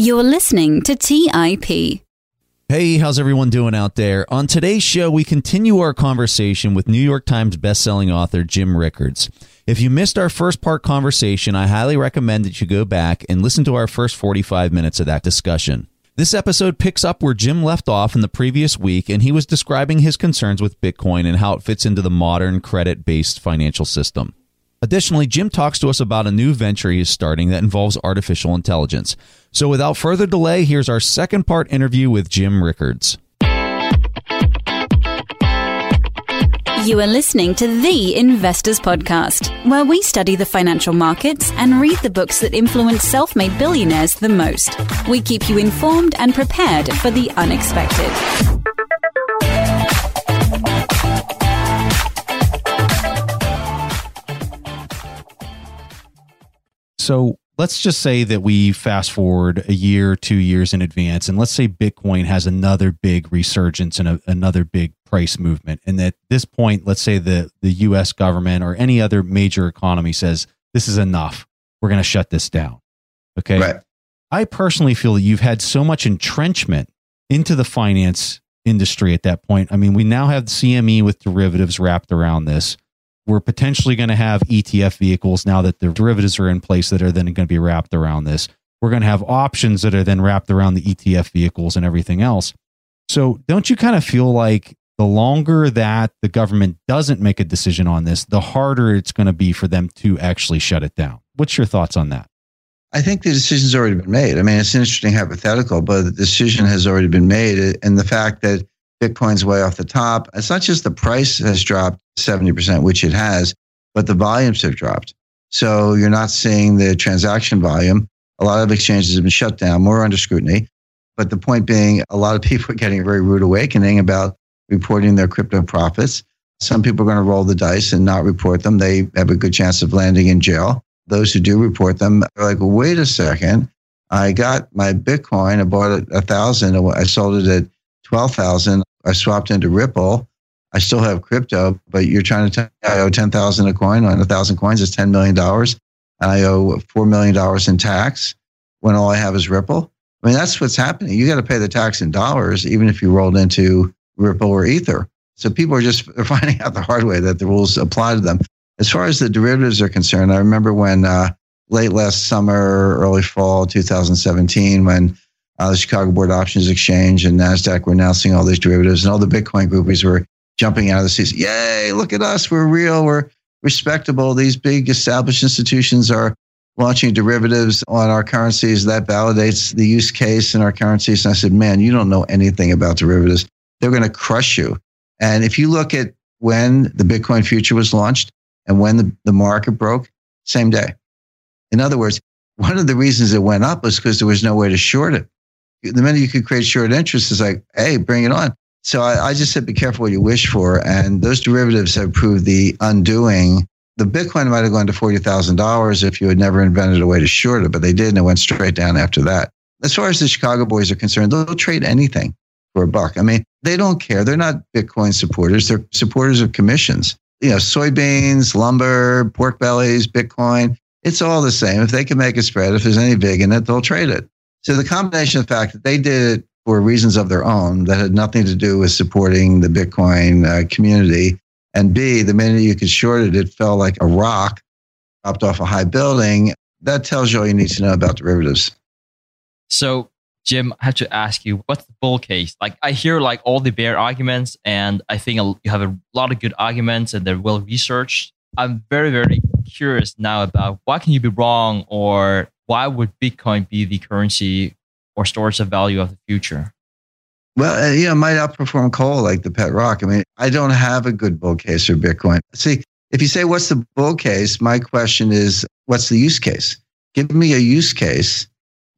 You're listening to TIP. Hey, how's everyone doing out there? On today's show, we continue our conversation with New York Times bestselling author Jim Rickards. If you missed our first part conversation, I highly recommend that you go back and listen to our first 45 minutes of that discussion. This episode picks up where Jim left off in the previous week, and he was describing his concerns with Bitcoin and how it fits into the modern credit based financial system. Additionally, Jim talks to us about a new venture he is starting that involves artificial intelligence. So, without further delay, here's our second part interview with Jim Rickards. You are listening to The Investors Podcast, where we study the financial markets and read the books that influence self made billionaires the most. We keep you informed and prepared for the unexpected. So, let's just say that we fast forward a year, two years in advance, and let's say Bitcoin has another big resurgence and a, another big price movement. And at this point, let's say the, the US government or any other major economy says, this is enough. We're going to shut this down. Okay. Right. I personally feel that you've had so much entrenchment into the finance industry at that point. I mean, we now have the CME with derivatives wrapped around this. We're potentially going to have ETF vehicles now that the derivatives are in place that are then going to be wrapped around this. We're going to have options that are then wrapped around the ETF vehicles and everything else. So, don't you kind of feel like the longer that the government doesn't make a decision on this, the harder it's going to be for them to actually shut it down? What's your thoughts on that? I think the decision's already been made. I mean, it's an interesting hypothetical, but the decision has already been made. And the fact that Bitcoin's way off the top. It's not just the price has dropped 70%, which it has, but the volumes have dropped. So you're not seeing the transaction volume. A lot of exchanges have been shut down, more under scrutiny. But the point being, a lot of people are getting a very rude awakening about reporting their crypto profits. Some people are going to roll the dice and not report them. They have a good chance of landing in jail. Those who do report them are like, wait a second. I got my Bitcoin. I bought it a thousand. I sold it at 12,000. I swapped into Ripple. I still have crypto, but you're trying to tell me I owe 10,000 a coin on a thousand coins is $10 million. And I owe $4 million in tax when all I have is Ripple. I mean, that's what's happening. You got to pay the tax in dollars, even if you rolled into Ripple or Ether. So people are just finding out the hard way that the rules apply to them. As far as the derivatives are concerned, I remember when uh, late last summer, early fall 2017, when uh, the Chicago Board Options Exchange and NASDAQ were announcing all these derivatives, and all the Bitcoin groupies were jumping out of the seats. Yay, look at us. We're real. We're respectable. These big established institutions are launching derivatives on our currencies. That validates the use case in our currencies. And I said, man, you don't know anything about derivatives. They're going to crush you. And if you look at when the Bitcoin future was launched and when the, the market broke, same day. In other words, one of the reasons it went up was because there was no way to short it the minute you could create short interest is like, hey, bring it on. So I, I just said, be careful what you wish for. And those derivatives have proved the undoing. The Bitcoin might have gone to $40,000 if you had never invented a way to short it, but they did, and it went straight down after that. As far as the Chicago boys are concerned, they'll trade anything for a buck. I mean, they don't care. They're not Bitcoin supporters. They're supporters of commissions. You know, soybeans, lumber, pork bellies, Bitcoin. It's all the same. If they can make a spread, if there's any vig in it, they'll trade it. So the combination of the fact that they did it for reasons of their own that had nothing to do with supporting the Bitcoin uh, community, and B, the minute you could short it, it fell like a rock, dropped off a high building. That tells you all you need to know about derivatives. So, Jim, I have to ask you, what's the bull case? Like, I hear like all the bear arguments, and I think you have a lot of good arguments, and they're well researched. I'm very, very curious now about why can you be wrong or why would Bitcoin be the currency or storage of value of the future? Well, uh, you know, might outperform coal like the pet rock. I mean, I don't have a good bull case for Bitcoin. See, if you say what's the bull case, my question is what's the use case? Give me a use case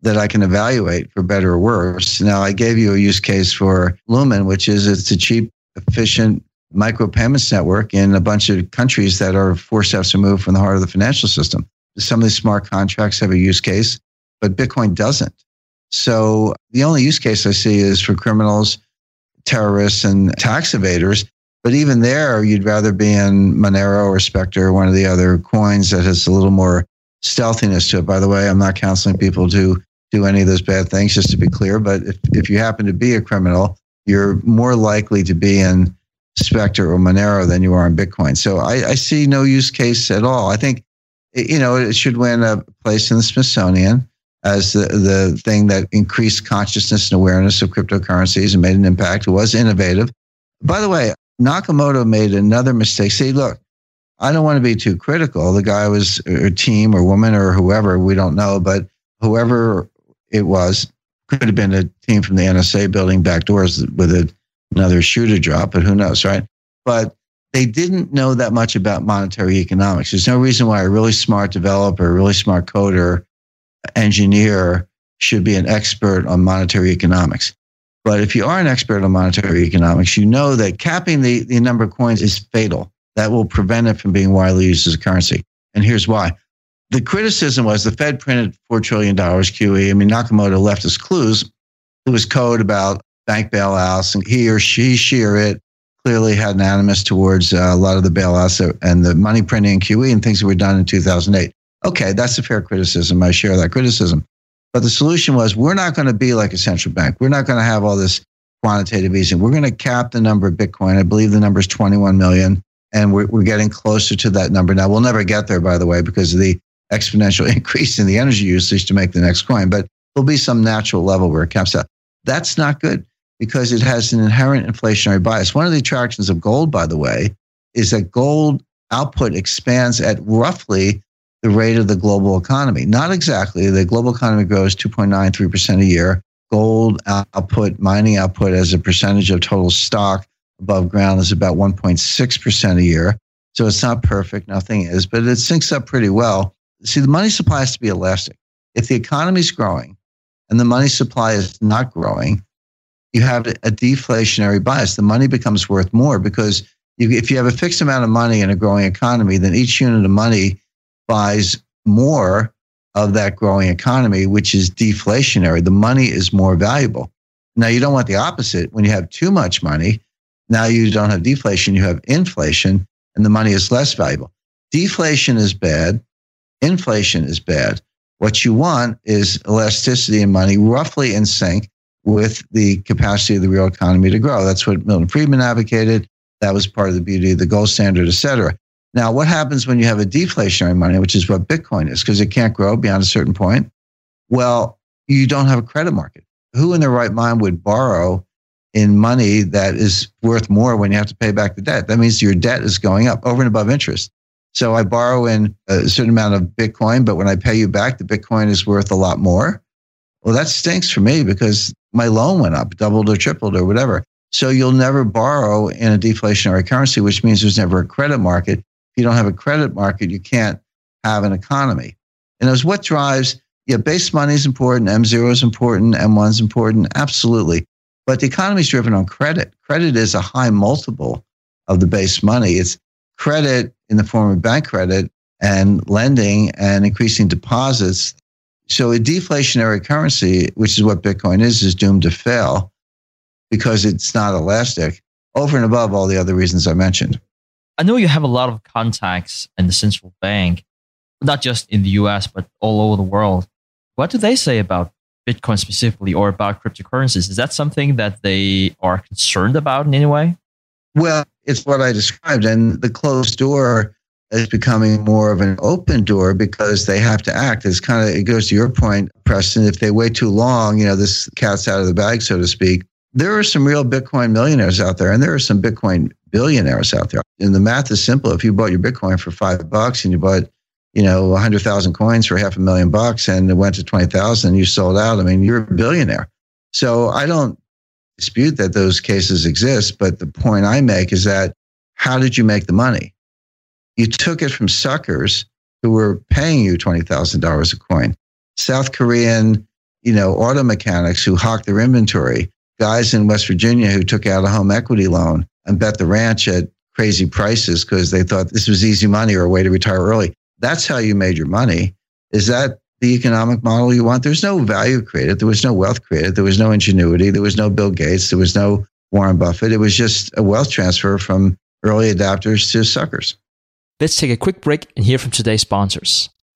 that I can evaluate for better or worse. Now, I gave you a use case for Lumen, which is it's a cheap, efficient micropayments network in a bunch of countries that are four steps removed from the heart of the financial system. Some of these smart contracts have a use case, but Bitcoin doesn't. So the only use case I see is for criminals, terrorists, and tax evaders. But even there, you'd rather be in Monero or Spectre or one of the other coins that has a little more stealthiness to it. By the way, I'm not counseling people to do any of those bad things, just to be clear. But if, if you happen to be a criminal, you're more likely to be in Spectre or Monero than you are in Bitcoin. So I, I see no use case at all. I think, you know, it should win a place in the Smithsonian as the, the thing that increased consciousness and awareness of cryptocurrencies and made an impact. It was innovative. By the way, Nakamoto made another mistake. See, look, I don't want to be too critical. The guy was a team or woman or whoever, we don't know, but whoever it was could have been a team from the NSA building back doors with a, another shooter drop, but who knows, right? But they didn't know that much about monetary economics. There's no reason why a really smart developer, a really smart coder, engineer should be an expert on monetary economics. But if you are an expert on monetary economics, you know that capping the, the number of coins is fatal. That will prevent it from being widely used as a currency. And here's why. The criticism was the Fed printed $4 trillion QE. I mean, Nakamoto left us clues. It was code about bank bailouts, and he or she, she or it clearly had an animus towards uh, a lot of the bailouts and the money printing and QE and things that were done in 2008. Okay, that's a fair criticism. I share that criticism. But the solution was we're not going to be like a central bank. We're not going to have all this quantitative easing. We're going to cap the number of Bitcoin. I believe the number is 21 million, and we're, we're getting closer to that number. Now, we'll never get there, by the way, because of the exponential increase in the energy usage to make the next coin, but there'll be some natural level where it caps out. That's not good because it has an inherent inflationary bias. One of the attractions of gold, by the way, is that gold output expands at roughly the rate of the global economy. Not exactly. The global economy grows 2.93% a year. Gold output, mining output as a percentage of total stock above ground is about 1.6% a year. So it's not perfect. Nothing is, but it syncs up pretty well. See, the money supply has to be elastic. If the economy is growing and the money supply is not growing, you have a deflationary bias. The money becomes worth more because if you have a fixed amount of money in a growing economy, then each unit of money buys more of that growing economy, which is deflationary. The money is more valuable. Now, you don't want the opposite. When you have too much money, now you don't have deflation, you have inflation, and the money is less valuable. Deflation is bad, inflation is bad. What you want is elasticity in money roughly in sync with the capacity of the real economy to grow. That's what Milton Friedman advocated. That was part of the beauty of the gold standard, et cetera. Now, what happens when you have a deflationary money, which is what Bitcoin is, because it can't grow beyond a certain point? Well, you don't have a credit market. Who in their right mind would borrow in money that is worth more when you have to pay back the debt? That means your debt is going up over and above interest. So I borrow in a certain amount of Bitcoin, but when I pay you back, the Bitcoin is worth a lot more. Well, that stinks for me because my loan went up, doubled or tripled or whatever. So you'll never borrow in a deflationary currency, which means there's never a credit market If you don't have a credit market, you can't have an economy. And as what drives, yeah, base money is important, M0 is important, M1 is important, absolutely. But the economy is driven on credit. Credit is a high multiple of the base money. It's credit in the form of bank credit and lending and increasing deposits. So a deflationary currency, which is what Bitcoin is, is doomed to fail because it's not elastic over and above all the other reasons I mentioned. I know you have a lot of contacts in the central bank, not just in the US, but all over the world. What do they say about Bitcoin specifically or about cryptocurrencies? Is that something that they are concerned about in any way? Well, it's what I described. And the closed door is becoming more of an open door because they have to act. It's kind of, it goes to your point, Preston. If they wait too long, you know, this cat's out of the bag, so to speak. There are some real Bitcoin millionaires out there, and there are some Bitcoin billionaires out there. And the math is simple. If you bought your Bitcoin for five bucks and you bought, you know, 100,000 coins for half a million bucks and it went to 20,000 you sold out, I mean, you're a billionaire. So I don't dispute that those cases exist. But the point I make is that how did you make the money? You took it from suckers who were paying you $20,000 a coin. South Korean, you know, auto mechanics who hawked their inventory, guys in West Virginia who took out a home equity loan and bet the ranch at crazy prices because they thought this was easy money or a way to retire early. That's how you made your money. Is that the economic model you want? There's no value created. There was no wealth created. There was no ingenuity. There was no Bill Gates. There was no Warren Buffett. It was just a wealth transfer from early adapters to suckers. Let's take a quick break and hear from today's sponsors.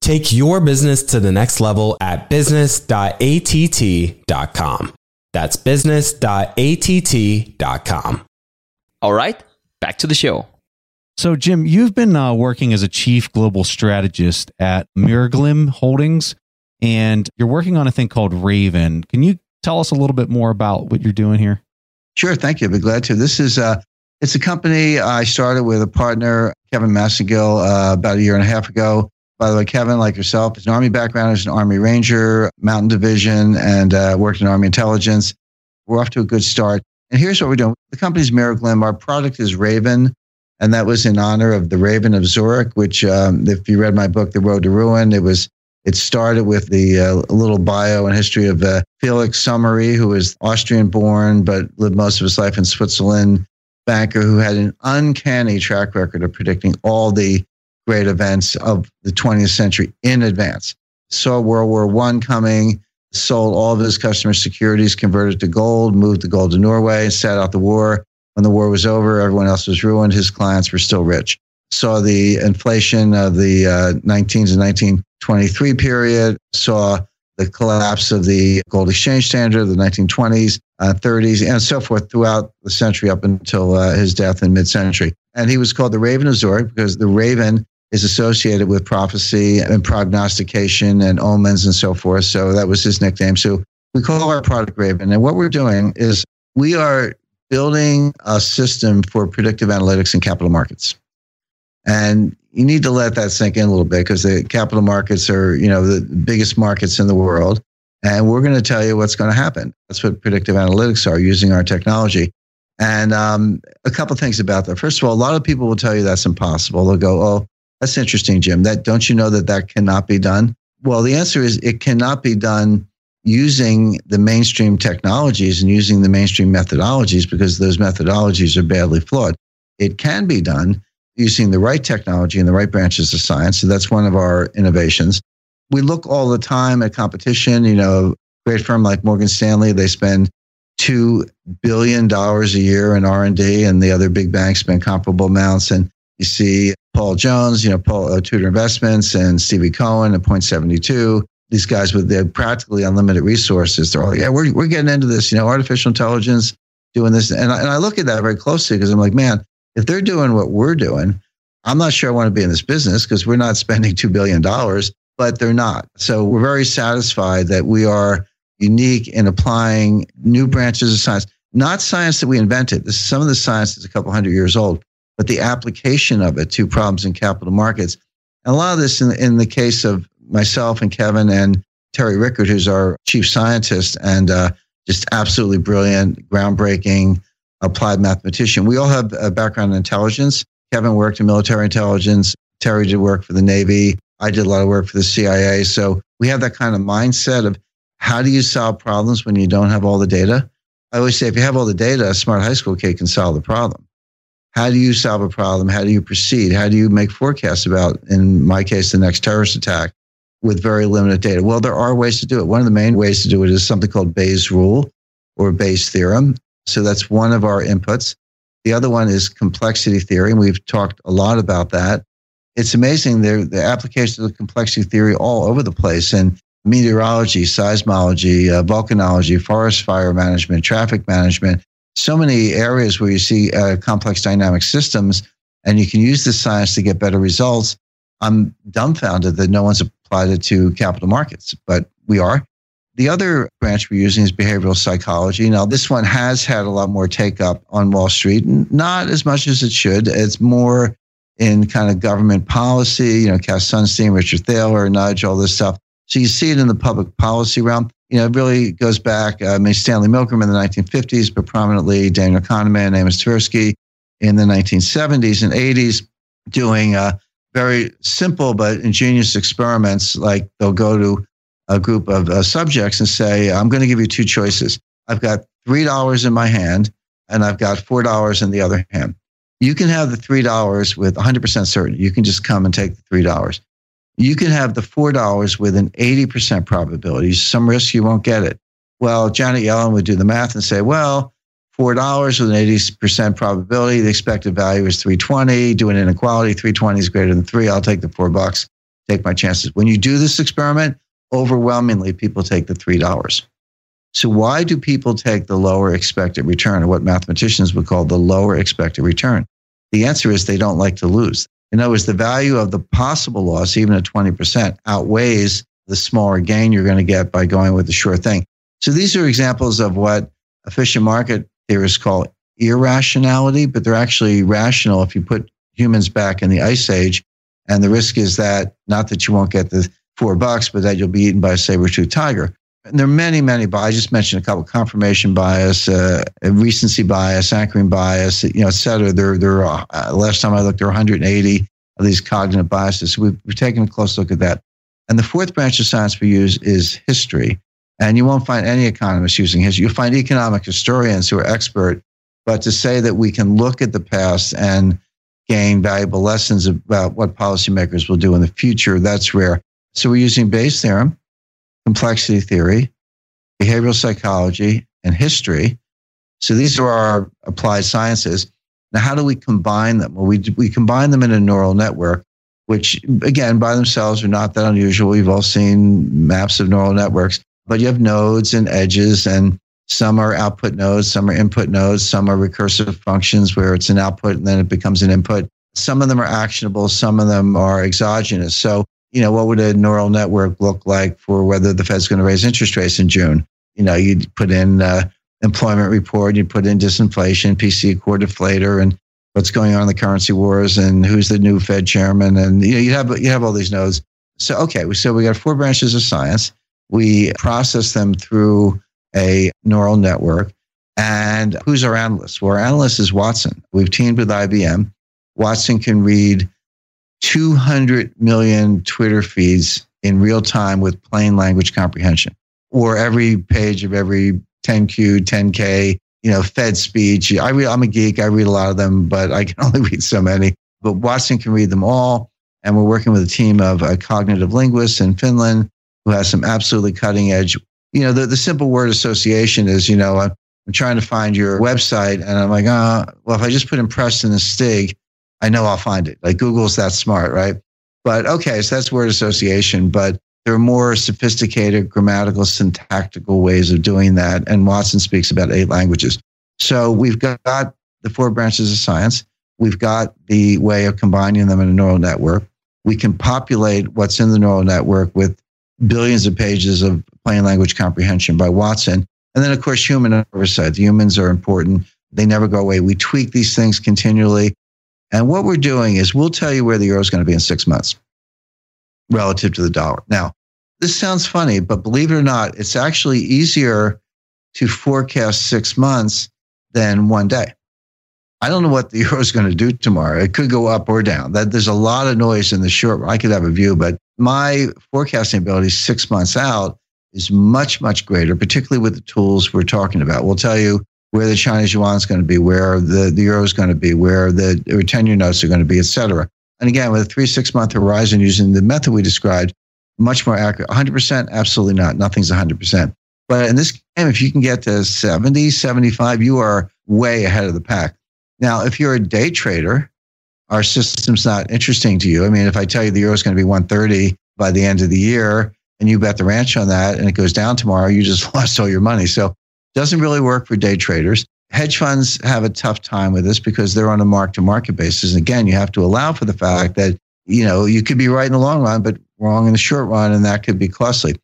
Take your business to the next level at business.att.com. That's business.att.com. All right, back to the show. So, Jim, you've been uh, working as a chief global strategist at Meraglim Holdings, and you're working on a thing called Raven. Can you tell us a little bit more about what you're doing here? Sure, thank you. I'd be glad to. This is uh, it's a company I started with a partner, Kevin Massengill, uh, about a year and a half ago. By the way, Kevin, like yourself, is an Army background, is an Army Ranger, Mountain Division, and uh, worked in Army intelligence. We're off to a good start. And here's what we're doing. The company's Meraglim. Our product is Raven and that was in honor of the Raven of Zurich, which, um, if you read my book, The Road to Ruin, it was. It started with the uh, little bio and history of uh, Felix Somary, who was Austrian-born but lived most of his life in Switzerland, banker who had an uncanny track record of predicting all the great events of the 20th century in advance. Saw World War One coming, sold all of his customer securities, converted to gold, moved the gold to Norway, sat out the war, when the war was over, everyone else was ruined. His clients were still rich. Saw the inflation of the uh, 19s and 1923 period, saw the collapse of the gold exchange standard, of the 1920s, uh, 30s, and so forth throughout the century up until uh, his death in mid century. And he was called the Raven of Zurich because the raven is associated with prophecy and prognostication and omens and so forth. So that was his nickname. So we call our product Raven. And what we're doing is we are building a system for predictive analytics in capital markets. And you need to let that sink in a little bit because the capital markets are, you know, the biggest markets in the world. And we're going to tell you what's going to happen. That's what predictive analytics are using our technology. And um, a couple things about that. First of all, a lot of people will tell you that's impossible. They'll go, "Oh, that's interesting, Jim. That don't you know that that cannot be done?" Well, the answer is it cannot be done using the mainstream technologies and using the mainstream methodologies because those methodologies are badly flawed. It can be done using the right technology and the right branches of science. So that's one of our innovations. We look all the time at competition. You know, great firm like Morgan Stanley, they spend two billion dollars a year in R and D, and the other big banks spend comparable amounts. And you see Paul Jones, you know, Paul uh, Tudor Investments, and Stevie Cohen at Point Seventy Two these guys with their practically unlimited resources, they're all like, yeah, we're, we're getting into this, you know, artificial intelligence doing this. And I, and I look at that very closely because I'm like, man, if they're doing what we're doing, I'm not sure I want to be in this business because we're not spending $2 billion, but they're not. So we're very satisfied that we are unique in applying new branches of science, not science that we invented. This, some of the science is a couple hundred years old, but the application of it to problems in capital markets. And a lot of this in, in the case of myself and Kevin and Terry Rickert, who's our chief scientist and uh, just absolutely brilliant, groundbreaking, applied mathematician. We all have a background in intelligence. Kevin worked in military intelligence. Terry did work for the Navy. I did a lot of work for the CIA. So we have that kind of mindset of how do you solve problems when you don't have all the data? I always say if you have all the data, a smart high school kid can solve the problem. How do you solve a problem? How do you proceed? How do you make forecasts about, in my case, the next terrorist attack with very limited data? Well, there are ways to do it. One of the main ways to do it is something called Bayes' rule or Bayes' theorem. So that's one of our inputs. The other one is complexity theory, and we've talked a lot about that. It's amazing the, the application of complexity theory all over the place in meteorology, seismology, uh, volcanology, forest fire management, traffic management, so many areas where you see uh, complex dynamic systems and you can use this science to get better results. I'm dumbfounded that no one's applied it to capital markets, but we are. The other branch we're using is behavioral psychology. Now, this one has had a lot more take up on Wall Street, not as much as it should. It's more in kind of government policy, you know, Cass Sunstein, Richard Thaler, Nudge, all this stuff. So you see it in the public policy realm. You know, it really goes back. Uh, I mean, Stanley Milgram in the 1950s, but prominently Daniel Kahneman, Amos Tversky in the 1970s and 80s, doing uh, very simple but ingenious experiments. Like they'll go to a group of uh, subjects and say, "I'm going to give you two choices. I've got three dollars in my hand, and I've got four dollars in the other hand. You can have the three dollars with 100% certainty. You can just come and take the three dollars." You can have the $4 with an 80% probability. Some risk you won't get it. Well, Janet Yellen would do the math and say, well, $4 with an 80% probability, the expected value is 320. Do an inequality, 320 is greater than three. I'll take the four bucks, take my chances. When you do this experiment, overwhelmingly people take the $3. So why do people take the lower expected return or what mathematicians would call the lower expected return? The answer is they don't like to lose. In other words, the value of the possible loss, even at 20%, outweighs the smaller gain you're going to get by going with the sure thing. So these are examples of what efficient market theorists call irrationality, but they're actually rational if you put humans back in the ice age. And the risk is that not that you won't get the four bucks, but that you'll be eaten by a saber tooth tiger. And there are many, many biases. I just mentioned a couple: confirmation bias, uh, recency bias, anchoring bias, you know, et cetera. There, there. Are, uh, last time I looked, there are 180 of these cognitive biases. So we've, we've taken a close look at that. And the fourth branch of science we use is history. And you won't find any economists using history. You'll find economic historians who are expert. But to say that we can look at the past and gain valuable lessons about what policymakers will do in the future, that's rare. So we're using Bayes' theorem complexity theory, behavioral psychology, and history. So these are our applied sciences. Now, how do we combine them? Well, we, we combine them in a neural network, which, again, by themselves are not that unusual. We've all seen maps of neural networks, but you have nodes and edges, and some are output nodes, some are input nodes, some are recursive functions where it's an output and then it becomes an input. Some of them are actionable, some of them are exogenous. So you know, what would a neural network look like for whether the Fed's going to raise interest rates in June? You know, you'd put in uh, employment report, you'd put in disinflation, PC core deflator, and what's going on in the currency wars, and who's the new Fed chairman, and you know, you have you have all these nodes. So okay, so we got four branches of science. We process them through a neural network. And who's our analyst? Well, our analyst is Watson. We've teamed with IBM. Watson can read 200 million Twitter feeds in real time with plain language comprehension, or every page of every 10Q, 10K, you know, Fed speech. I read, I'm a geek. I read a lot of them, but I can only read so many. But Watson can read them all. And we're working with a team of uh, cognitive linguists in Finland who has some absolutely cutting edge. You know, the, the simple word association is, you know, I'm, I'm trying to find your website and I'm like, oh, well, if I just put in Preston and Stig, I know I'll find it. Like Google's that smart, right? But okay, so that's word association. But there are more sophisticated grammatical, syntactical ways of doing that. And Watson speaks about eight languages. So we've got the four branches of science. We've got the way of combining them in a neural network. We can populate what's in the neural network with billions of pages of plain language comprehension by Watson. And then, of course, human oversight. The humans are important. They never go away. We tweak these things continually. And what we're doing is we'll tell you where the euro is going to be in six months relative to the dollar. Now, this sounds funny, but believe it or not, it's actually easier to forecast six months than one day. I don't know what the euro is going to do tomorrow. It could go up or down. That there's a lot of noise in the short. run. I could have a view, but my forecasting ability six months out is much much greater, particularly with the tools we're talking about. We'll tell you where the Chinese yuan is going to be, where the, the euro is going to be, where the 10 year notes are going to be, et cetera. And again, with a three, six month horizon using the method we described, much more accurate. 100%? Absolutely not. Nothing's 100%. But in this game, if you can get to 70, 75, you are way ahead of the pack. Now, if you're a day trader, our system's not interesting to you. I mean, if I tell you the euro is going to be 130 by the end of the year and you bet the ranch on that and it goes down tomorrow, you just lost all your money. So doesn't really work for day traders. Hedge funds have a tough time with this because they're on a mark to market basis. And again, you have to allow for the fact that, you know, you could be right in the long run, but wrong in the short run, and that could be costly.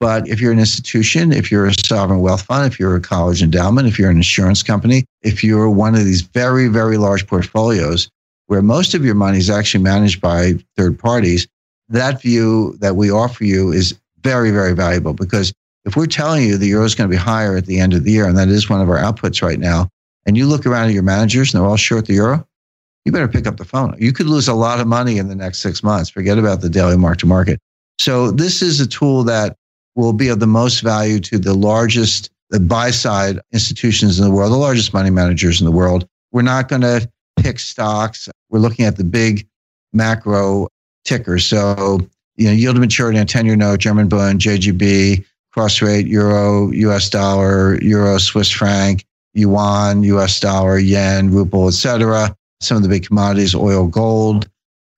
But if you're an institution, if you're a sovereign wealth fund, if you're a college endowment, if you're an insurance company, if you're one of these very, very large portfolios where most of your money is actually managed by third parties, that view that we offer you is very, very valuable because if we're telling you the euro is going to be higher at the end of the year, and that is one of our outputs right now, and you look around at your managers and they're all short the euro, you better pick up the phone. You could lose a lot of money in the next six months. Forget about the daily mark to market. So this is a tool that will be of the most value to the largest the buy side institutions in the world, the largest money managers in the world. We're not going to pick stocks. We're looking at the big macro tickers. So, you know, yield to maturity on 10 year note, German Bund, JGB, cross rate, euro, US dollar, euro, Swiss franc, yuan, US dollar, yen, ruble, etc. Some of the big commodities, oil, gold,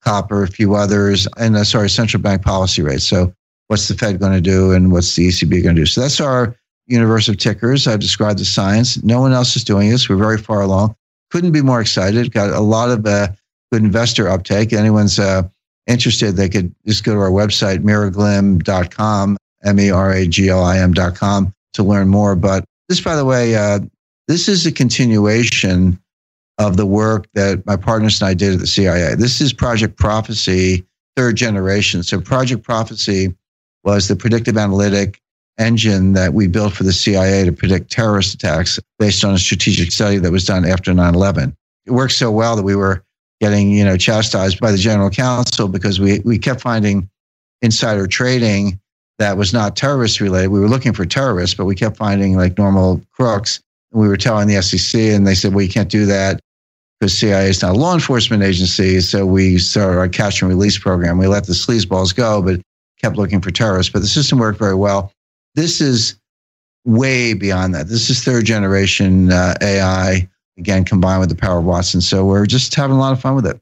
copper, a few others, and uh, sorry, central bank policy rates. So what's the Fed going to do and what's the ECB going to do? So that's our universe of tickers. I've described the science. No one else is doing this. We're very far along. Couldn't be more excited. Got a lot of uh, good investor uptake. Anyone's uh, interested, they could just go to our website, meraglim.com M E R A G L I M.com to learn more. But this, by the way, uh, this is a continuation of the work that my partners and I did at the CIA. This is Project Prophecy, third generation. So, Project Prophecy was the predictive analytic engine that we built for the CIA to predict terrorist attacks based on a strategic study that was done after 9 11. It worked so well that we were getting you know chastised by the general counsel because we, we kept finding insider trading that was not terrorist related. We were looking for terrorists, but we kept finding like normal crooks. We were telling the SEC, and they said, well, you can't do that because CIA is not a law enforcement agency. So we started our catch and release program. We let the sleazeballs go, but kept looking for terrorists. But the system worked very well. This is way beyond that. This is third generation uh, AI, again, combined with the power of Watson. So we're just having a lot of fun with it.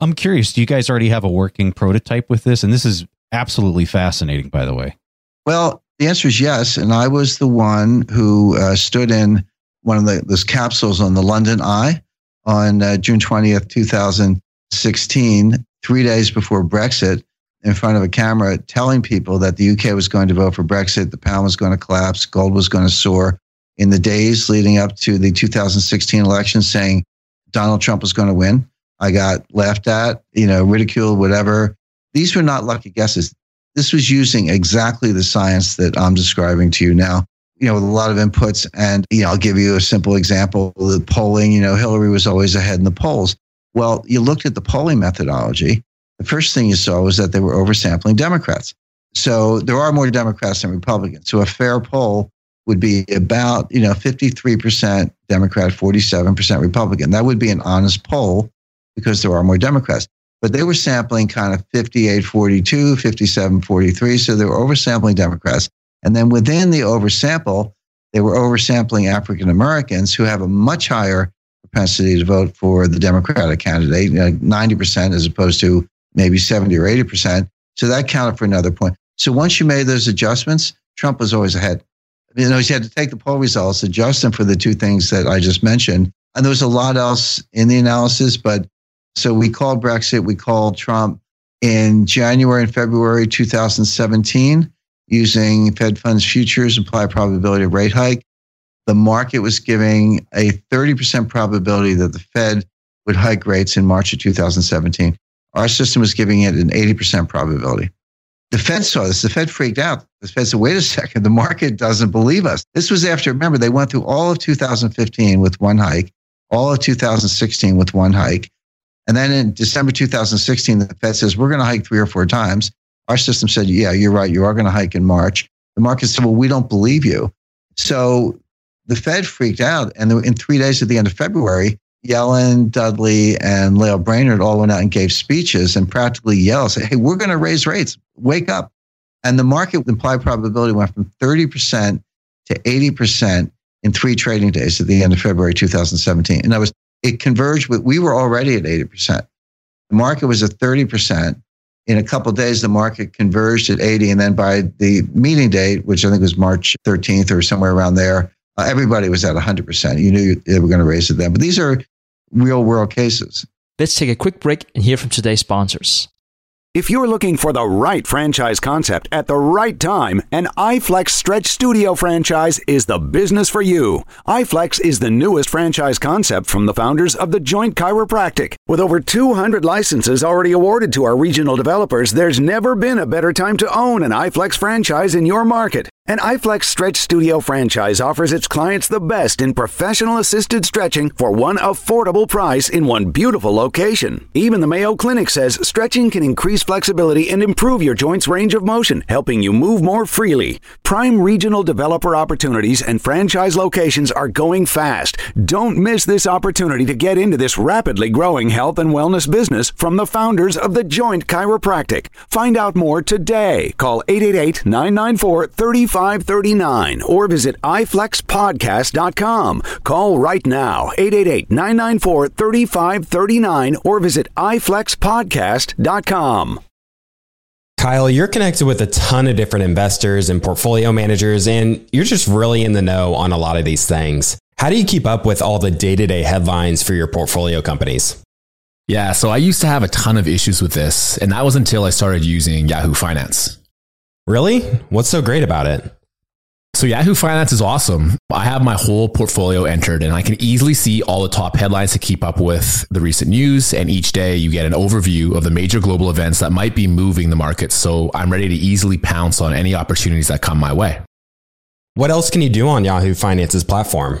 I'm curious, do you guys already have a working prototype with this? And this is absolutely fascinating, by the way. Well, the answer is yes. And I was the one who uh, stood in one of the, those capsules on the London Eye on uh, June 20th, 2016, three days before Brexit, in front of a camera telling people that the UK was going to vote for Brexit, the pound was going to collapse, gold was going to soar. In the days leading up to the 2016 election, saying Donald Trump was going to win. I got laughed at, you know, ridiculed, whatever. These were not lucky guesses. This was using exactly the science that I'm describing to you now, you know, with a lot of inputs. And, you know, I'll give you a simple example. The polling, you know, Hillary was always ahead in the polls. Well, you looked at the polling methodology. The first thing you saw was that they were oversampling Democrats. So there are more Democrats than Republicans. So a fair poll would be about, you know, 53% Democrat, 47% Republican. That would be an honest poll because there are more Democrats but they were sampling kind of 58 42, 57 43. So they were oversampling Democrats. And then within the oversample, they were oversampling African Americans who have a much higher propensity to vote for the Democratic candidate, you know, 90% as opposed to maybe 70 or 80%. So that counted for another point. So once you made those adjustments, Trump was always ahead. You know, he had to take the poll results, adjust them for the two things that I just mentioned. And there was a lot else in the analysis, but so we called Brexit, we called Trump in January and February 2017 using Fed funds futures, implied probability of rate hike. The market was giving a 30% probability that the Fed would hike rates in March of 2017. Our system was giving it an 80% probability. The Fed saw this. The Fed freaked out. The Fed said, wait a second, the market doesn't believe us. This was after, remember, they went through all of 2015 with one hike, all of 2016 with one hike. And then in December 2016, the Fed says, we're going to hike three or four times. Our system said, yeah, you're right. You are going to hike in March. The market said, well, we don't believe you. So the Fed freaked out. And in three days at the end of February, Yellen, Dudley, and Lael Brainard all went out and gave speeches and practically yelled, say, hey, we're going to raise rates. Wake up. And the market implied probability went from 30% to 80% in three trading days at the end of February 2017. And that was, it converged with, we were already at 80%. The market was at 30%. In a couple days, the market converged at 80. And then by the meeting date, which I think was March 13th or somewhere around there, uh, everybody was at 100%. You knew they were going to raise it then. But these are real world cases. Let's take a quick break and hear from today's sponsors. If you're looking for the right franchise concept at the right time, an iFlex Stretch Studio franchise is the business for you. iFlex is the newest franchise concept from the founders of the Joint Chiropractic. With over 200 licenses already awarded to our regional developers, there's never been a better time to own an iFlex franchise in your market. An iFlex Stretch Studio franchise offers its clients the best in professional assisted stretching for one affordable price in one beautiful location. Even the Mayo Clinic says stretching can increase flexibility and improve your joints' range of motion, helping you move more freely. Prime regional developer opportunities and franchise locations are going fast. Don't miss this opportunity to get into this rapidly growing health and wellness business from the founders of the Joint Chiropractic. Find out more today. Call 888 994 3539 or visit iflexpodcast.com. Call right now 888 994 3539 or visit iflexpodcast.com. Kyle, you're connected with a ton of different investors and portfolio managers, and you're just really in the know on a lot of these things. How do you keep up with all the day to day headlines for your portfolio companies? Yeah, so I used to have a ton of issues with this, and that was until I started using Yahoo Finance. Really? What's so great about it? So Yahoo Finance is awesome. I have my whole portfolio entered and I can easily see all the top headlines to keep up with the recent news. And each day you get an overview of the major global events that might be moving the market. So I'm ready to easily pounce on any opportunities that come my way. What else can you do on Yahoo Finance's platform?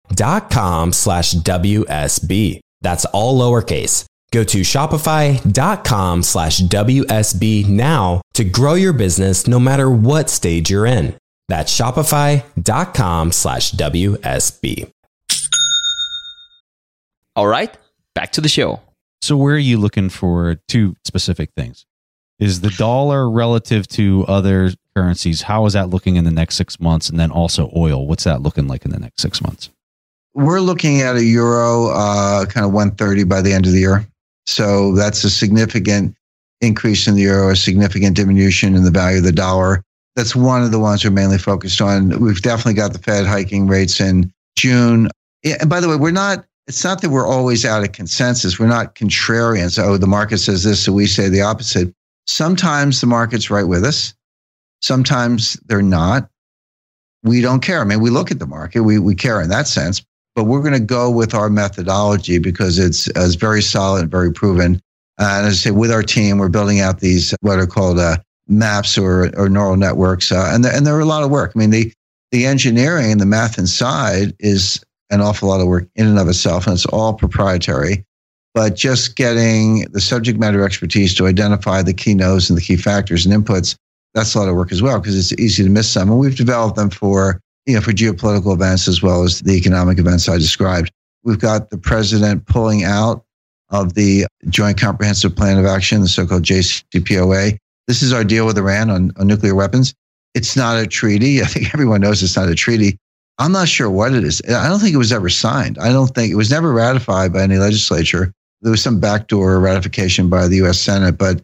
shopify.com slash WSB. That's all lowercase. Go to shopify.com slash WSB now to grow your business no matter what stage you're in. That's shopify.com slash WSB. All right, back to the show. So, where are you looking for two specific things? Is the dollar relative to other currencies? How is that looking in the next six months? And then also oil. What's that looking like in the next six months? We're looking at a euro, uh, kind of 130 by the end of the year. So that's a significant increase in the euro, a significant diminution in the value of the dollar. That's one of the ones we're mainly focused on. We've definitely got the Fed hiking rates in June. And by the way, we're not, it's not that we're always out of consensus. We're not contrarians. Oh, the market says this, so we say the opposite. Sometimes the market's right with us. Sometimes they're not. We don't care. I mean, we look at the market, we, we care in that sense, but we're going to go with our methodology because it's, it's very solid and very proven. Uh, and as I say, with our team, we're building out these what are called uh, maps or, or neural networks, uh, and and they're a lot of work. I mean, the the engineering and the math inside is an awful lot of work in and of itself, and it's all proprietary. But just getting the subject matter expertise to identify the key nodes and the key factors and inputs, that's a lot of work as well because it's easy to miss some. And we've developed them for you know for geopolitical events as well as the economic events I described. We've got the president pulling out of the Joint Comprehensive Plan of Action, the so-called JCPOA. This is our deal with Iran on, on nuclear weapons. It's not a treaty. I think everyone knows it's not a treaty. I'm not sure what it is. I don't think it was ever signed. I don't think it was never ratified by any legislature. There was some backdoor ratification by the U.S. Senate, but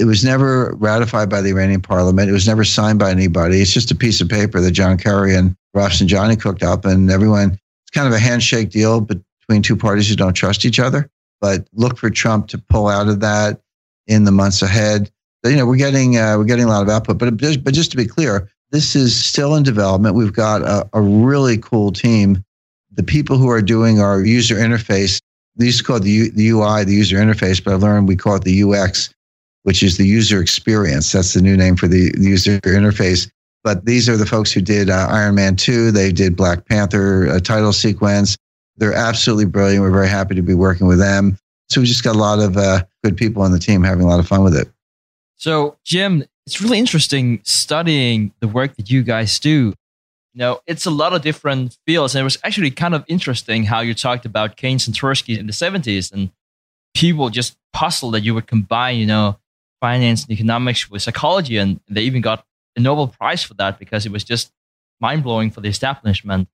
it was never ratified by the Iranian parliament. It was never signed by anybody. It's just a piece of paper that John Kerry and Rafsanjani cooked up, and everyone. It's kind of a handshake deal between two parties who don't trust each other but look for Trump to pull out of that in the months ahead. You know, we're getting uh, we're getting a lot of output, but but just to be clear, this is still in development. We've got a, a really cool team. The people who are doing our user interface, they used to call it the, U, the UI, the user interface, but I learned we call it the UX, which is the user experience. That's the new name for the, user interface. But these are the folks who did uh, Iron Man 2. They did Black Panther uh, title sequence. They're absolutely brilliant. We're very happy to be working with them. So we just got a lot of uh, good people on the team having a lot of fun with it. So, Jim, it's really interesting studying the work that you guys do. You know, it's a lot of different fields. And it was actually kind of interesting how you talked about Keynes and in the 70s and people just puzzled that you would combine, you know, finance and economics with psychology. And they even got a Nobel Prize for that because it was just mind blowing for the establishment.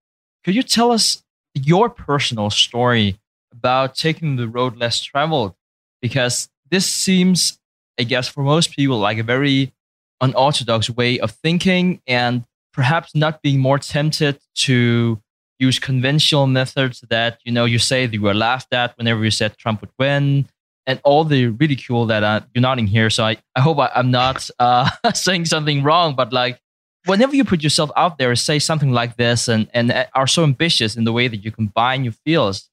Could you tell us your personal story about taking the road less traveled because this seems i guess for most people like a very unorthodox way of thinking and perhaps not being more tempted to use conventional methods that you know you say that you were laughed at whenever you said trump would win and all the ridicule that uh, you're not in here so i, I hope I, am not uh, saying something wrong but like whenever you put yourself out there, and say something like this, and and are so ambitious in the way that you combine your feels,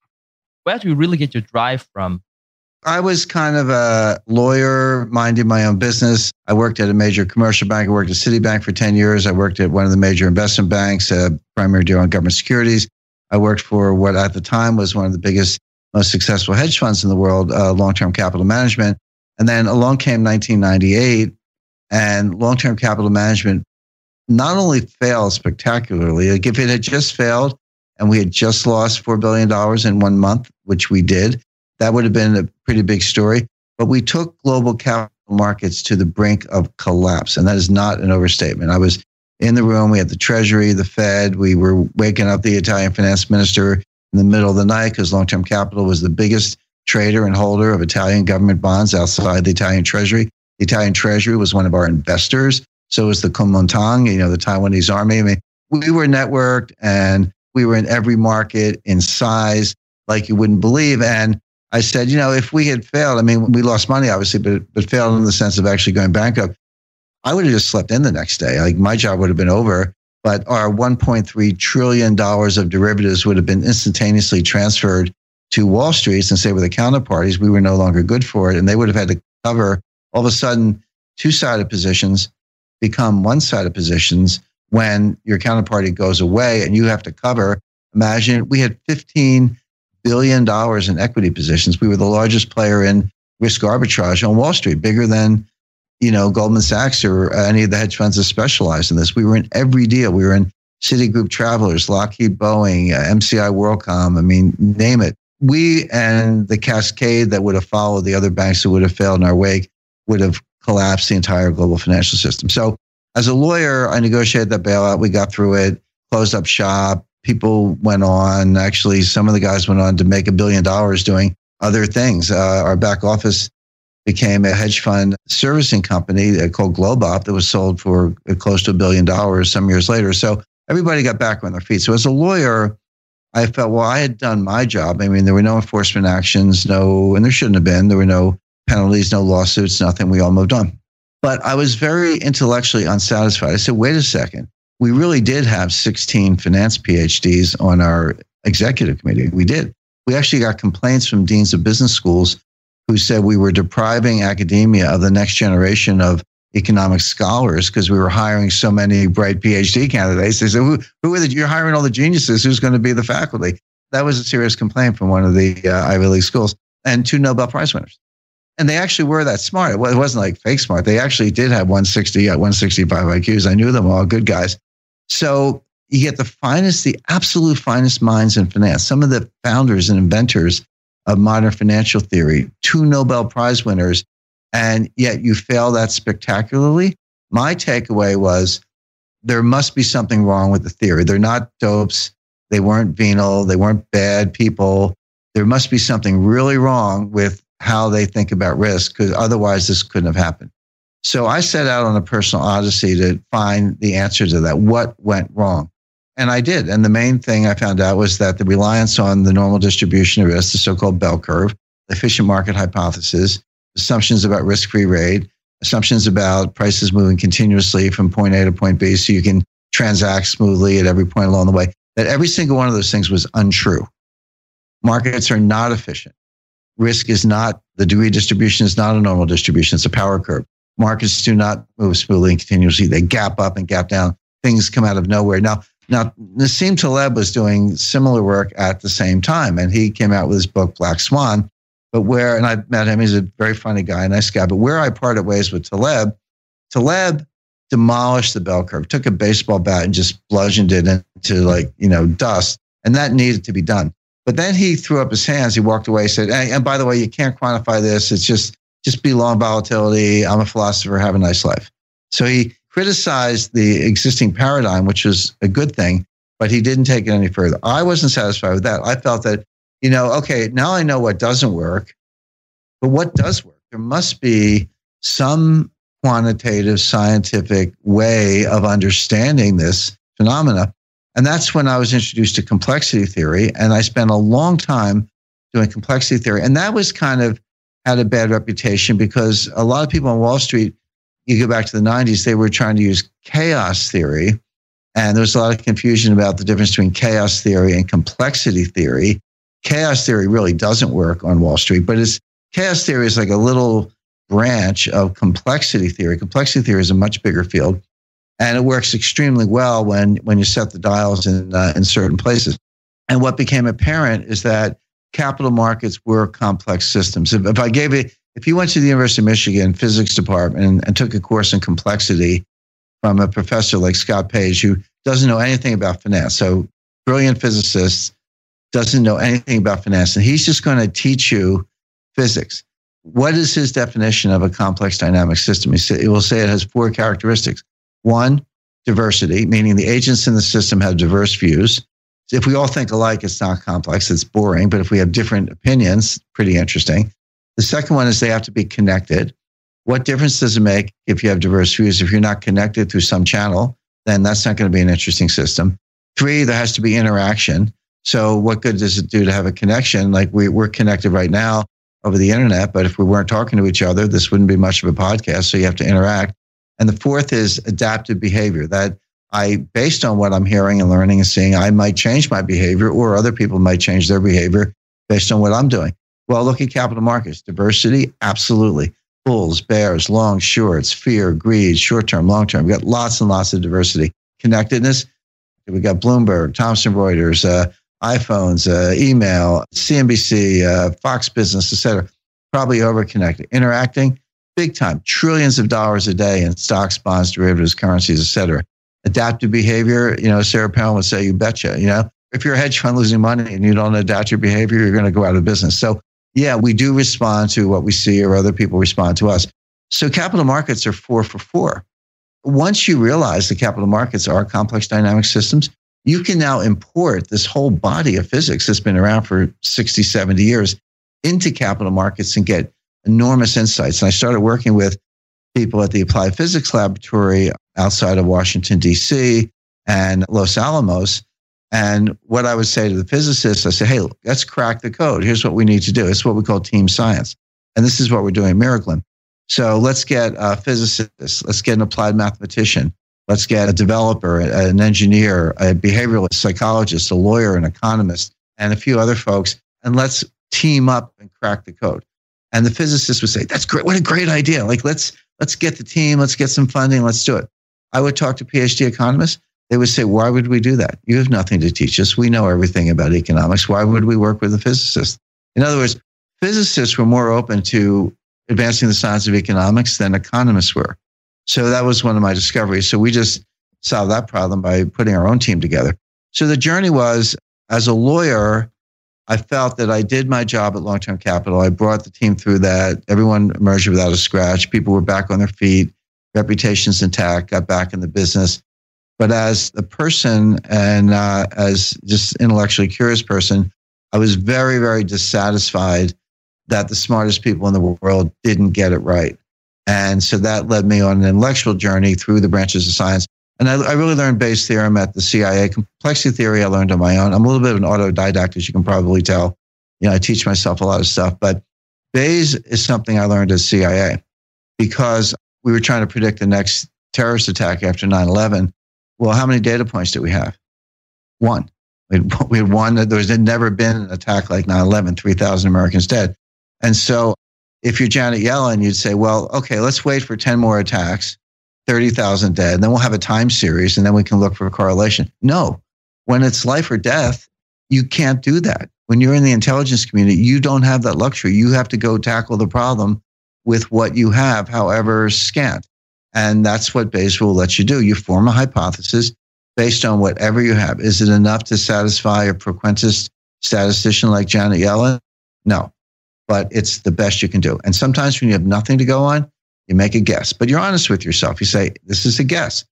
where do you really get your drive from? I was kind of a lawyer minding my own business. I worked at a major commercial bank. I worked at Citibank for 10 years. I worked at one of the major investment banks, a uh, primary deal on government securities. I worked for what at the time was one of the biggest, most successful hedge funds in the world, uh, long term capital management. And then along came 1998, and long term capital management not only failed spectacularly, like if it had just failed and we had just lost $4 billion in one month, which we did, that would have been a pretty big story. But we took global capital markets to the brink of collapse. And that is not an overstatement. I was in the room. We had the Treasury, the Fed. We were waking up the Italian finance minister in the middle of the night because long term capital was the biggest trader and holder of Italian government bonds outside the Italian Treasury. The Italian Treasury was one of our investors. So was the Kuomintang, you know, the Taiwanese army. I mean, we were networked and we were in every market in size like you wouldn't believe. And I said, you know, if we had failed, I mean, we lost money, obviously, but, but failed in the sense of actually going bankrupt. I would have just slept in the next day. Like my job would have been over, but our $1.3 trillion of derivatives would have been instantaneously transferred to Wall Street and say with the counterparties, we were no longer good for it. And they would have had to cover all of a sudden two sided positions become one sided positions when your counterparty goes away and you have to cover. Imagine we had $15 billion in equity positions. We were the largest player in risk arbitrage on Wall Street, bigger than you know Goldman Sachs or any of the hedge funds that specialize in this. We were in every deal. We were in Citigroup Travelers, Lockheed Boeing, uh, MCI WorldCom. I mean, name it. We and the cascade that would have followed the other banks that would have failed in our wake would have collapsed the entire global financial system. So as a lawyer, I negotiated that bailout. We got through it, closed up shop. People went on. Actually, some of the guys went on to make a billion dollars doing other things. Uh, our back office became a hedge fund servicing company called GlobeOp that was sold for close to a billion dollars some years later. So everybody got back on their feet. So as a lawyer, I felt, well, I had done my job. I mean, there were no enforcement actions, no, and there shouldn't have been. There were no penalties, no lawsuits, nothing. We all moved on. But I was very intellectually unsatisfied. I said, wait a second. We really did have 16 finance PhDs on our executive committee. We did. We actually got complaints from deans of business schools who said we were depriving academia of the next generation of economic scholars because we were hiring so many bright PhD candidates. They said, who, who are the, you're hiring all the geniuses. Who's going to be the faculty? That was a serious complaint from one of the uh, Ivy League schools and two Nobel Prize winners. And they actually were that smart. It wasn't like fake smart. They actually did have 160 at uh, 165 IQs. I knew them all, good guys. So you get the finest, the absolute finest minds in finance. Some of the founders and inventors of modern financial theory, two Nobel Prize winners, and yet you fail that spectacularly. My takeaway was there must be something wrong with the theory. They're not dopes. They weren't venal. They weren't bad people. There must be something really wrong with how they think about risk because otherwise this couldn't have happened. So I set out on a personal odyssey to find the answer to that. What went wrong? And I did. And the main thing I found out was that the reliance on the normal distribution of risk, the so called bell curve, efficient market hypothesis, assumptions about risk free rate, assumptions about prices moving continuously from point A to point B so you can transact smoothly at every point along the way, that every single one of those things was untrue. Markets are not efficient. Risk is not, the degree distribution is not a normal distribution, it's a power curve. Markets do not move smoothly and continuously. They gap up and gap down. Things come out of nowhere. Now, now, Nassim Taleb was doing similar work at the same time, and he came out with his book Black Swan. But where, and I met him, he's a very funny guy, nice guy. But where I parted ways with Taleb, Taleb demolished the bell curve, took a baseball bat and just bludgeoned it into like, you know, dust. And that needed to be done. But then he threw up his hands. He walked away, said, hey, and by the way, you can't quantify this. It's just, just be long volatility. I'm a philosopher. Have a nice life. So he criticized the existing paradigm, which was a good thing, but he didn't take it any further. I wasn't satisfied with that. I felt that, you know, okay, now I know what doesn't work, but what does work? There must be some quantitative scientific way of understanding this phenomena. And that's when I was introduced to complexity theory. And I spent a long time doing complexity theory. And that was kind of had a bad reputation because a lot of people on Wall Street you go back to the 90s, they were trying to use chaos theory. And there was a lot of confusion about the difference between chaos theory and complexity theory. Chaos theory really doesn't work on Wall Street, but it's chaos theory is like a little branch of complexity theory. Complexity theory is a much bigger field, and it works extremely well when when you set the dials in uh, in certain places. And what became apparent is that capital markets were complex systems. If, if I gave it, if you went to the University of Michigan physics department and, and, took a course in complexity from a professor like Scott Page, who doesn't know anything about finance, so brilliant physicist, doesn't know anything about finance, and he's just going to teach you physics. What is his definition of a complex dynamic system? He, say, he will say it has four characteristics. One, diversity, meaning the agents in the system have diverse views. If we all think alike, it's not complex, it's boring. But if we have different opinions, pretty interesting. The second one is they have to be connected. What difference does it make if you have diverse views? If you're not connected through some channel, then that's not going to be an interesting system. Three, there has to be interaction. So what good does it do to have a connection? Like we, we're connected right now over the internet, but if we weren't talking to each other, this wouldn't be much of a podcast. So you have to interact. And the fourth is adaptive behavior that I, based on what I'm hearing and learning and seeing, I might change my behavior or other people might change their behavior based on what I'm doing. Well, look at capital markets. Diversity, absolutely. Bulls, bears, long, shorts, fear, greed, short term, long term. We've got lots and lots of diversity. Connectedness, we got Bloomberg, Thomson Reuters, uh, iPhones, uh, email, CNBC, uh, Fox Business, etc. Probably overconnected. Interacting, big time. Trillions of dollars a day in stocks, bonds, derivatives, currencies, etc. Adaptive behavior, you know, Sarah Palin would say, you betcha. You know, if you're a hedge fund losing money and you don't adapt your behavior, you're going to go out of business. So yeah, we do respond to what we see or other people respond to us. So capital markets are four for four. Once you realize the capital markets are complex dynamic systems, you can now import this whole body of physics that's been around for 60, 70 years into capital markets and get enormous insights. And I started working with people at the Applied Physics Laboratory outside of Washington, D.C. and Los Alamos. And what I would say to the physicists, I say, hey, let's crack the code. Here's what we need to do. It's what we call team science. And this is what we're doing at Meraglim. So let's get a physicist, let's get an applied mathematician, let's get a developer, an engineer, a behavioralist, psychologist, a lawyer, an economist, and a few other folks, and let's team up and crack the code. And the physicist would say, "That's great! What a great idea! Like let's let's get the team, let's get some funding, let's do it." I would talk to PhD economists. They would say, "Why would we do that? You have nothing to teach us. We know everything about economics. Why would we work with a physicist?" In other words, physicists were more open to advancing the science of economics than economists were. So that was one of my discoveries. So we just solved that problem by putting our own team together. So the journey was as a lawyer, I felt that I did my job at Long Term Capital. I brought the team through that. Everyone emerged without a scratch. People were back on their feet, reputations intact, got back in the business. But as a person and uh, as just intellectually curious person, I was very, very dissatisfied that the smartest people in the world didn't get it right. And so that led me on an intellectual journey through the branches of science. And I, I, really learned Bayes' theorem at the CIA. Complexity theory I learned on my own. I'm a little bit of an autodidact, as you can probably tell. You know, I teach myself a lot of stuff, but Bayes is something I learned at CIA because we were trying to predict the next terrorist attack after 9 11. Well, how many data points do we have? One. We had, we had one. That there's never been an attack like 9 11, 3,000 Americans dead. And so if you're Janet Yellen, you'd say, well, okay, let's wait for 10 more attacks, 30,000 dead, and then we'll have a time series and then we can look for a correlation. No, when it's life or death, you can't do that. When you're in the intelligence community, you don't have that luxury. You have to go tackle the problem with what you have, however scant. And that's what Bayes rule lets you do. You form a hypothesis based on whatever you have. Is it enough to satisfy a frequentist statistician like Janet Yellen? No but it's the best you can do. And sometimes when you have nothing to go on, you make a guess, but you're honest with yourself. You say, this is a guess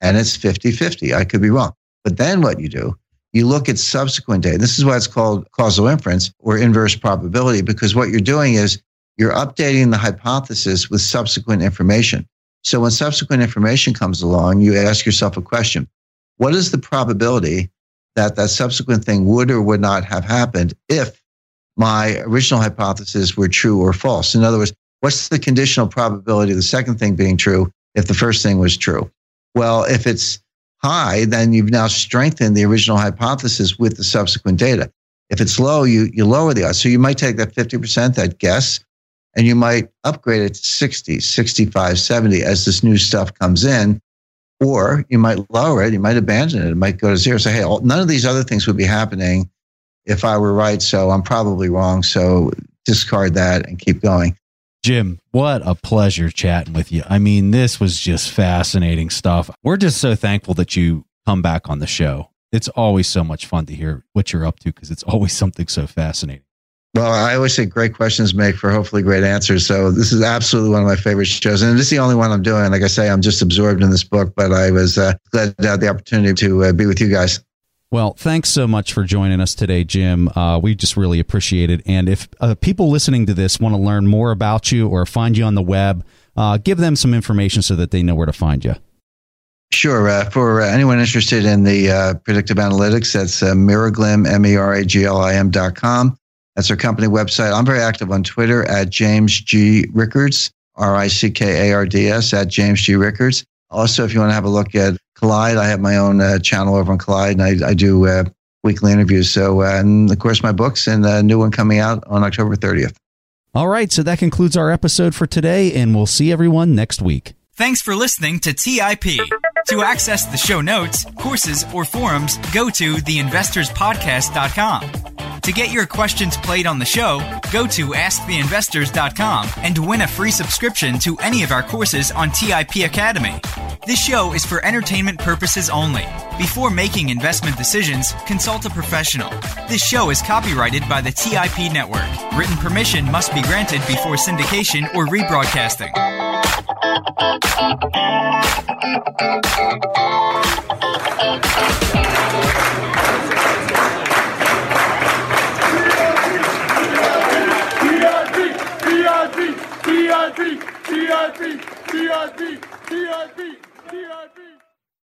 and it's 50 50. I could be wrong. But then what you do, you look at subsequent data. This is why it's called causal inference or inverse probability, because what you're doing is you're updating the hypothesis with subsequent information. So when subsequent information comes along, you ask yourself a question. What is the probability that that subsequent thing would or would not have happened if my original hypothesis were true or false. In other words, what's the conditional probability of the second thing being true if the first thing was true? Well, if it's high, then you've now strengthened the original hypothesis with the subsequent data. If it's low, you, you lower the odds. So you might take that 50%, that guess, and you might upgrade it to 60, 65, 70 as this new stuff comes in. Or you might lower it, you might abandon it, it might go to zero. Say, hey, none of these other things would be happening if I were right. So I'm probably wrong. So discard that and keep going. Jim, what a pleasure chatting with you. I mean, this was just fascinating stuff. We're just so thankful that you come back on the show. It's always so much fun to hear what you're up to because it's always something so fascinating. Well, I always say great questions make for hopefully great answers. So this is absolutely one of my favorite shows, and this is the only one I'm doing. Like I say, I'm just absorbed in this book, but I was uh, glad to have the opportunity to uh, be with you guys. Well, thanks so much for joining us today, Jim. Uh, we just really appreciate it. And if uh, people listening to this want to learn more about you or find you on the web, uh, give them some information so that they know where to find you. Sure. Uh, for uh, anyone interested in the uh, predictive analytics, that's uh, Meraglim, M E R A G L I M dot com. That's our company website. I'm very active on Twitter at James G. Rickards, R I C K A R D S, at James G. Rickards. Also, if you want to have a look at Kolide, I have my own uh, channel over on Kolide, and I, I do uh, weekly interviews. So, uh, and of course, my books and a new one coming out on October 30th. All right, so that concludes our episode for today, and we'll see everyone next week. Thanks for listening to TIP. To access the show notes, courses, or forums, go to theinvestorspodcast.com. To get your questions played on the show, go to AskTheInvestors.com and win a free subscription to any of our courses on TIP Academy. This show is for entertainment purposes only. Before making investment decisions, consult a professional. This show is copyrighted by the TIP Network. Written permission must be granted before syndication or rebroadcasting. VIP, VIP, VIP, VIP, VIP.